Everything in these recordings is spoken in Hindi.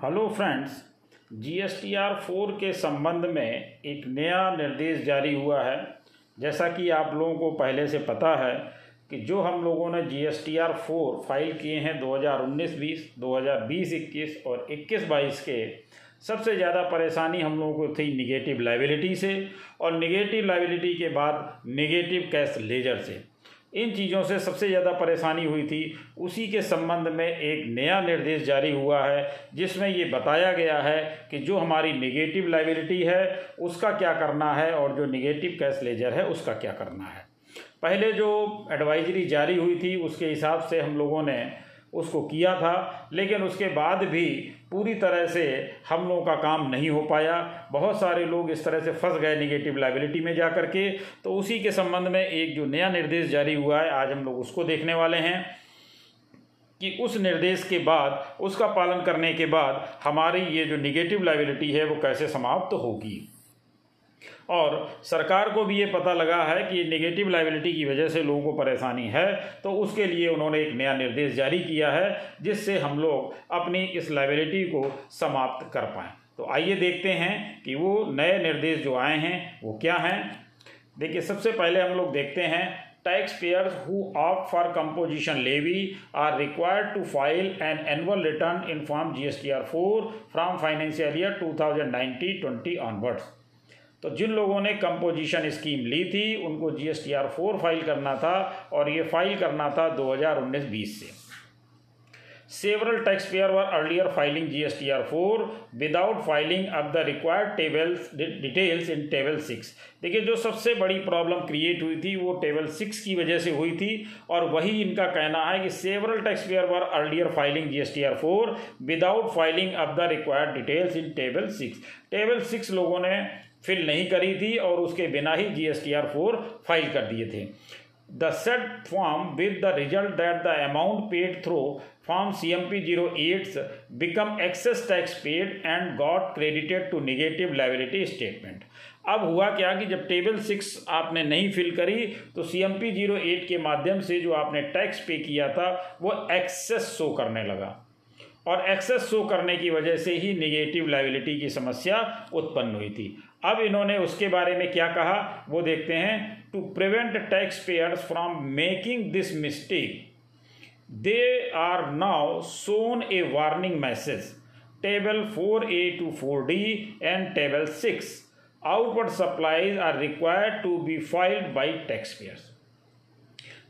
हेलो फ्रेंड्स जीएसटीआर फोर के संबंध में एक नया निर्देश जारी हुआ है। जैसा कि आप लोगों को पहले से पता है कि जो हम लोगों ने जीएसटीआर फोर फ़ाइल किए हैं 2019-20, 2020-21 और 21-22 के सबसे ज़्यादा परेशानी हम लोगों को थी निगेटिव लाइबिलिटी से और निगेटिव लाइबिलिटी के बाद निगेटिव कैश लेजर से। इन चीज़ों से सबसे ज़्यादा परेशानी हुई थी। उसी के संबंध में एक नया निर्देश जारी हुआ है, जिसमें ये बताया गया है कि जो हमारी निगेटिव लाइबिलिटी है, उसका क्या करना है और जो निगेटिव कैश लेजर है, उसका क्या करना है। पहले जो एडवाइजरी जारी हुई थी, उसके हिसाब से हम लोगों ने उसको किया था, लेकिन उसके बाद भी पूरी तरह से हम लोगों का काम नहीं हो पाया। बहुत सारे लोग इस तरह से फंस गए निगेटिव लाइबिलिटी में जा करके तो उसी के संबंध में एक जो नया निर्देश जारी हुआ है, आज हम लोग उसको देखने वाले हैं कि उस निर्देश के बाद, उसका पालन करने के बाद हमारी ये जो निगेटिव लाइबिलिटी है, वो कैसे समाप्त तो होगी। और सरकार को भी ये पता लगा है कि नेगेटिव लाइबिलिटी की वजह से लोगों को परेशानी है तो उसके लिए उन्होंने एक नया निर्देश जारी किया है, जिससे हम लोग अपनी इस लाइबिलिटी को समाप्त कर पाएँ। तो आइए देखते हैं कि वो नए निर्देश जो आए हैं, वो क्या हैं। देखिए, सबसे पहले हम लोग देखते हैं tax payers who opt for composition levy are required to file an annual return in form G S T R four from financial year two thousand ninety twenty onwards तो जिन लोगों ने कंपोजिशन स्कीम ली थी, उनको G S T R four file करना था और ये फ़ाइल करना था 2019-20 से। Filing G S T R four without filing of the required tables details in table six देखिए, जो सबसे बड़ी प्रॉब्लम क्रिएट हुई थी, वो टेबल सिक्स की वजह से हुई थी और वही इनका कहना है कि several tax payer were earlier filing G S T R four without filing of the required details in table six table six लोगों ने फिल नहीं करी थी और उसके बिना ही G S T R four file कर दिए थे। The set form with the result that the amount paid through form C M P zero eights become excess tax paid and got credited to negative liability statement अब हुआ क्या कि जब टेबल सिक्स आपने नहीं फिल करी तो C M P zero eight के माध्यम से जो आपने टैक्स पे किया था, वो एक्सेस शो करने लगा। और एक्सेस शो करने की वजह से ही निगेटिव लाइबिलिटी की समस्या उत्पन्न हुई थी। अब इन्होंने उसके बारे में क्या कहा, वो देखते हैं। To prevent tax payers from making this mistake They are now shown a warning message. Table 4A to 4D and Table 6. Outward supplies are required to be filed by taxpayers.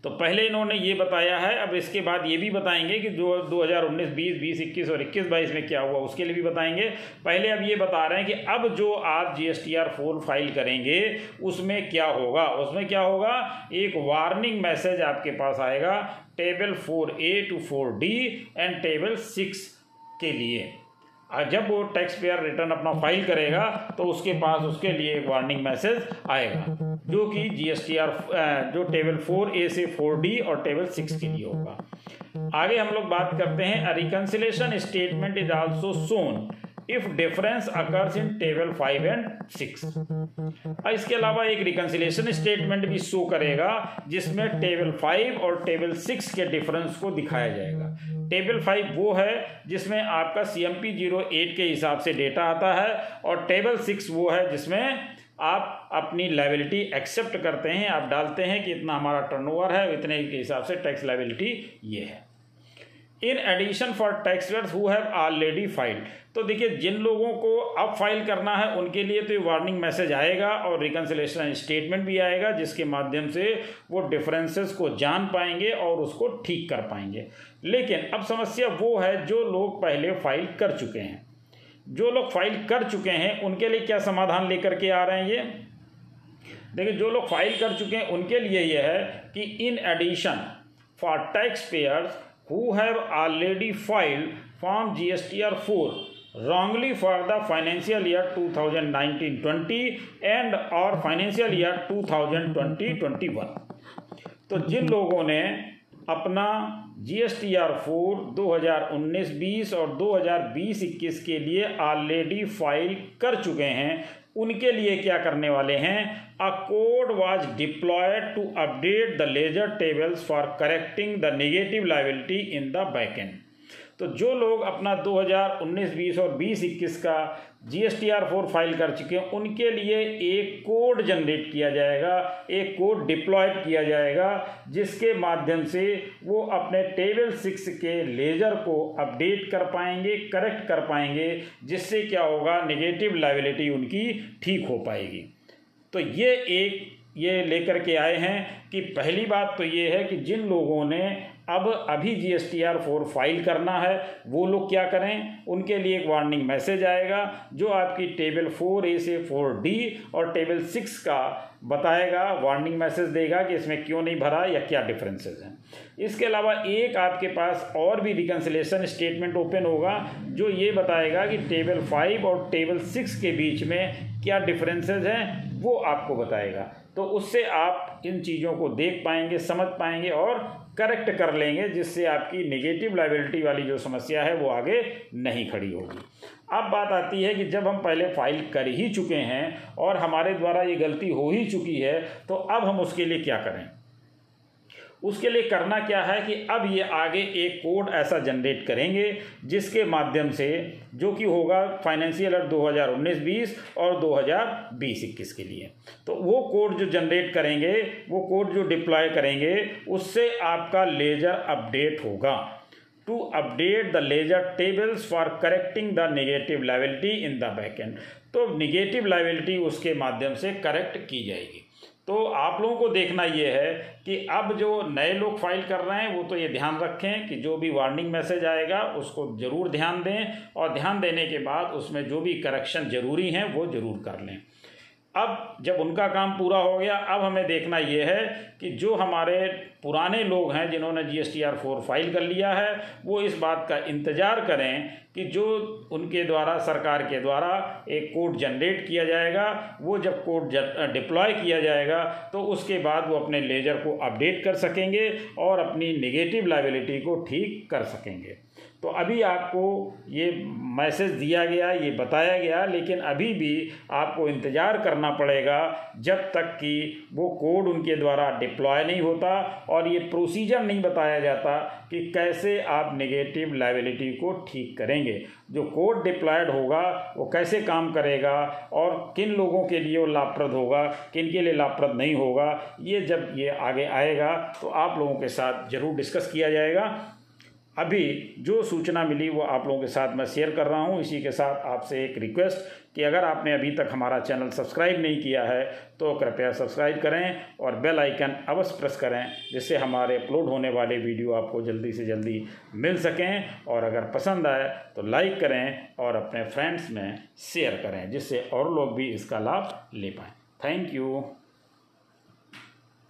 तो पहले इन्होंने ये बताया है, अब इसके बाद ये भी बताएँगे कि जो 2019 20 20 21 और 21 22 में क्या हुआ, उसके लिए भी बताएँगे। पहले अब ये बता रहे हैं कि अब जो आप G S T R four file करेंगे, उसमें क्या होगा? उसमें क्या होगा? एक वार्निंग मैसेज आपके पास आएगा, table four A to four D and table six के लिए। जब वो टैक्स पेयर रिटर्न अपना फ़ाइल करेगा तो उसके पास उसके लिए एक वार्निंग मैसेज आएगा, जो कि जीएसटीआर जो टेबल फोर ए से फोर डी और टेबल सिक्स के लिए होगा। आगे हम लोग बात करते हैं reconciliation statement is also shown if difference occurs in table five and six इसके अलावा एक रिकन्सिलेशन स्टेटमेंट भी शो करेगा, जिसमें टेबल फाइव और टेबल सिक्स के डिफरेंस को दिखाया जाएगा। टेबल फाइव वो है, जिसमें आपका C M P zero eight के हिसाब से डेटा आता है, और टेबल सिक्स वो है, जिसमें आप अपनी लाइबिलिटी एक्सेप्ट करते हैं, आप डालते हैं कि इतना हमारा टर्नओवर है, इतने के हिसाब से टैक्स लाइबिलिटी ये है। In addition for tax who have already filed तो देखिए, जिन लोगों को अब फ़ाइल करना है, उनके लिए तो ये वार्निंग मैसेज आएगा और रिकन्सिलेशन स्टेटमेंट भी आएगा, जिसके माध्यम से वो डिफरेंसेस को जान पाएँगे और उसको ठीक कर पाएँगे। लेकिन अब समस्या वो है, जो लोग पहले फ़ाइल कर चुके हैं। जो लोग फ़ाइल कर चुके हैं, उनके लिए क्या समाधान लेकर के आ रहे हैं ये? देखिए, जो लोग फ़ाइल कर चुके हैं, उनके लिए यह है कि in addition for tax payers who have already filed Form GSTR 4 wrongly for the financial year 2019-20 and or financial year 2020-21 तो जिन लोगों ने अपना G S T R four दो हज़ार उन्नीस बीस और दो हज़ार बीस इक्कीस के लिए ऑलरेडी फ़ाइल कर चुके हैं उनके लिए क्या करने वाले हैं? A code was deployed to update the ledger tables for correcting the negative liability in the back end तो जो लोग अपना 2019-20 और 20-21 का G S T R four file कर चुके हैं, उनके लिए एक कोड जनरेट किया जाएगा, एक कोड डिप्लॉयड किया जाएगा, जिसके माध्यम से वो अपने टेबल सिक्स के लेजर को अपडेट कर पाएँगे करेक्ट कर पाएँगे, जिससे क्या होगा नेगेटिव लाइबिलिटी उनकी ठीक हो पाएगी। तो ये एक ये लेकर के आए हैं कि पहली बात तो ये है कि जिन लोगों ने अब अभी G S T R four file करना है, वो लोग क्या करें? उनके लिए एक वार्निंग मैसेज आएगा, जो आपकी टेबल फोर ए से फोर डी और टेबल सिक्स का बताएगा, वार्निंग मैसेज देगा कि इसमें क्यों नहीं भरा या क्या डिफरेंसेस हैं। इसके अलावा एक आपके पास और भी रिकन्सिलेशन स्टेटमेंट ओपन होगा, जो ये बताएगा कि टेबल फाइव और टेबल सिक्स के बीच में क्या डिफरेंसेस हैं वो आपको बताएगा। तो उससे आप इन चीज़ों को देख पाएँगे, समझ पाएँगे और करेक्ट कर लेंगे, जिससे आपकी नेगेटिव लाइबिलिटी वाली जो समस्या है वो आगे नहीं खड़ी होगी। अब बात आती है कि जब हम पहले फ़ाइल कर ही चुके हैं और हमारे द्वारा ये गलती हो ही चुकी है तो अब हम उसके लिए क्या करें? उसके लिए करना क्या है कि अब ये आगे एक कोड ऐसा जनरेट करेंगे, जिसके माध्यम से जो कि होगा फाइनेंशियल ईयर 2019-20 और 2020-21 के लिए। तो वो कोड जो जनरेट करेंगे, वो कोड जो डिप्लॉय करेंगे, उससे आपका लेजर अपडेट होगा। To update the ledger tables for correcting the negative liability in the backend तो निगेटिव लाइबिलिटी उसके माध्यम से करेक्ट की जाएगी। तो आप लोगों को देखना ये है कि अब जो नए लोग फ़ाइल कर रहे हैं, वो तो ये ध्यान रखें कि जो भी वार्निंग मैसेज आएगा, उसको ज़रूर ध्यान दें और ध्यान देने के बाद उसमें जो भी करेक्शन ज़रूरी हैं, वो ज़रूर कर लें। अब जब उनका काम पूरा हो गया, अब हमें देखना ये है कि जो हमारे पुराने लोग हैं जिन्होंने G S T R four file कर लिया है, वो इस बात का इंतज़ार करें कि जो उनके द्वारा, सरकार के द्वारा एक कोड जनरेट किया जाएगा, वो जब कोड डिप्लॉय किया जाएगा तो उसके बाद वो अपने लेजर को अपडेट कर सकेंगे और अपनी निगेटिव लाइबिलिटी को ठीक कर सकेंगे। तो अभी आपको ये मैसेज दिया गया, ये बताया गया, लेकिन अभी भी आपको इंतज़ार करना पड़ेगा जब तक कि वो कोड उनके द्वारा डिप्लॉय नहीं होता और ये प्रोसीजर नहीं बताया जाता कि कैसे आप नेगेटिव लाइबिलिटी को ठीक करेंगे। जो कोड डिप्लॉयड होगा, वो कैसे काम करेगा और किन लोगों के लिए वो लाभप्रद होगा किन के लिए लाभप्रद नहीं होगा, ये जब ये आगे आएगा तो आप लोगों के साथ ज़रूर डिस्कस किया जाएगा। अभी जो सूचना मिली वो आप लोगों के साथ मैं शेयर कर रहा हूँ। इसी के साथ आपसे एक रिक्वेस्ट कि अगर आपने अभी तक हमारा चैनल सब्सक्राइब नहीं किया है तो कृपया सब्सक्राइब करें और बेल आइकन अवश्य प्रेस करें, जिससे हमारे अपलोड होने वाले वीडियो आपको जल्दी से जल्दी मिल सकें। और अगर पसंद आए तो लाइक करें और अपने फ्रेंड्स में शेयर करें, जिससे और लोग भी इसका लाभ ले पाएँ। Thank you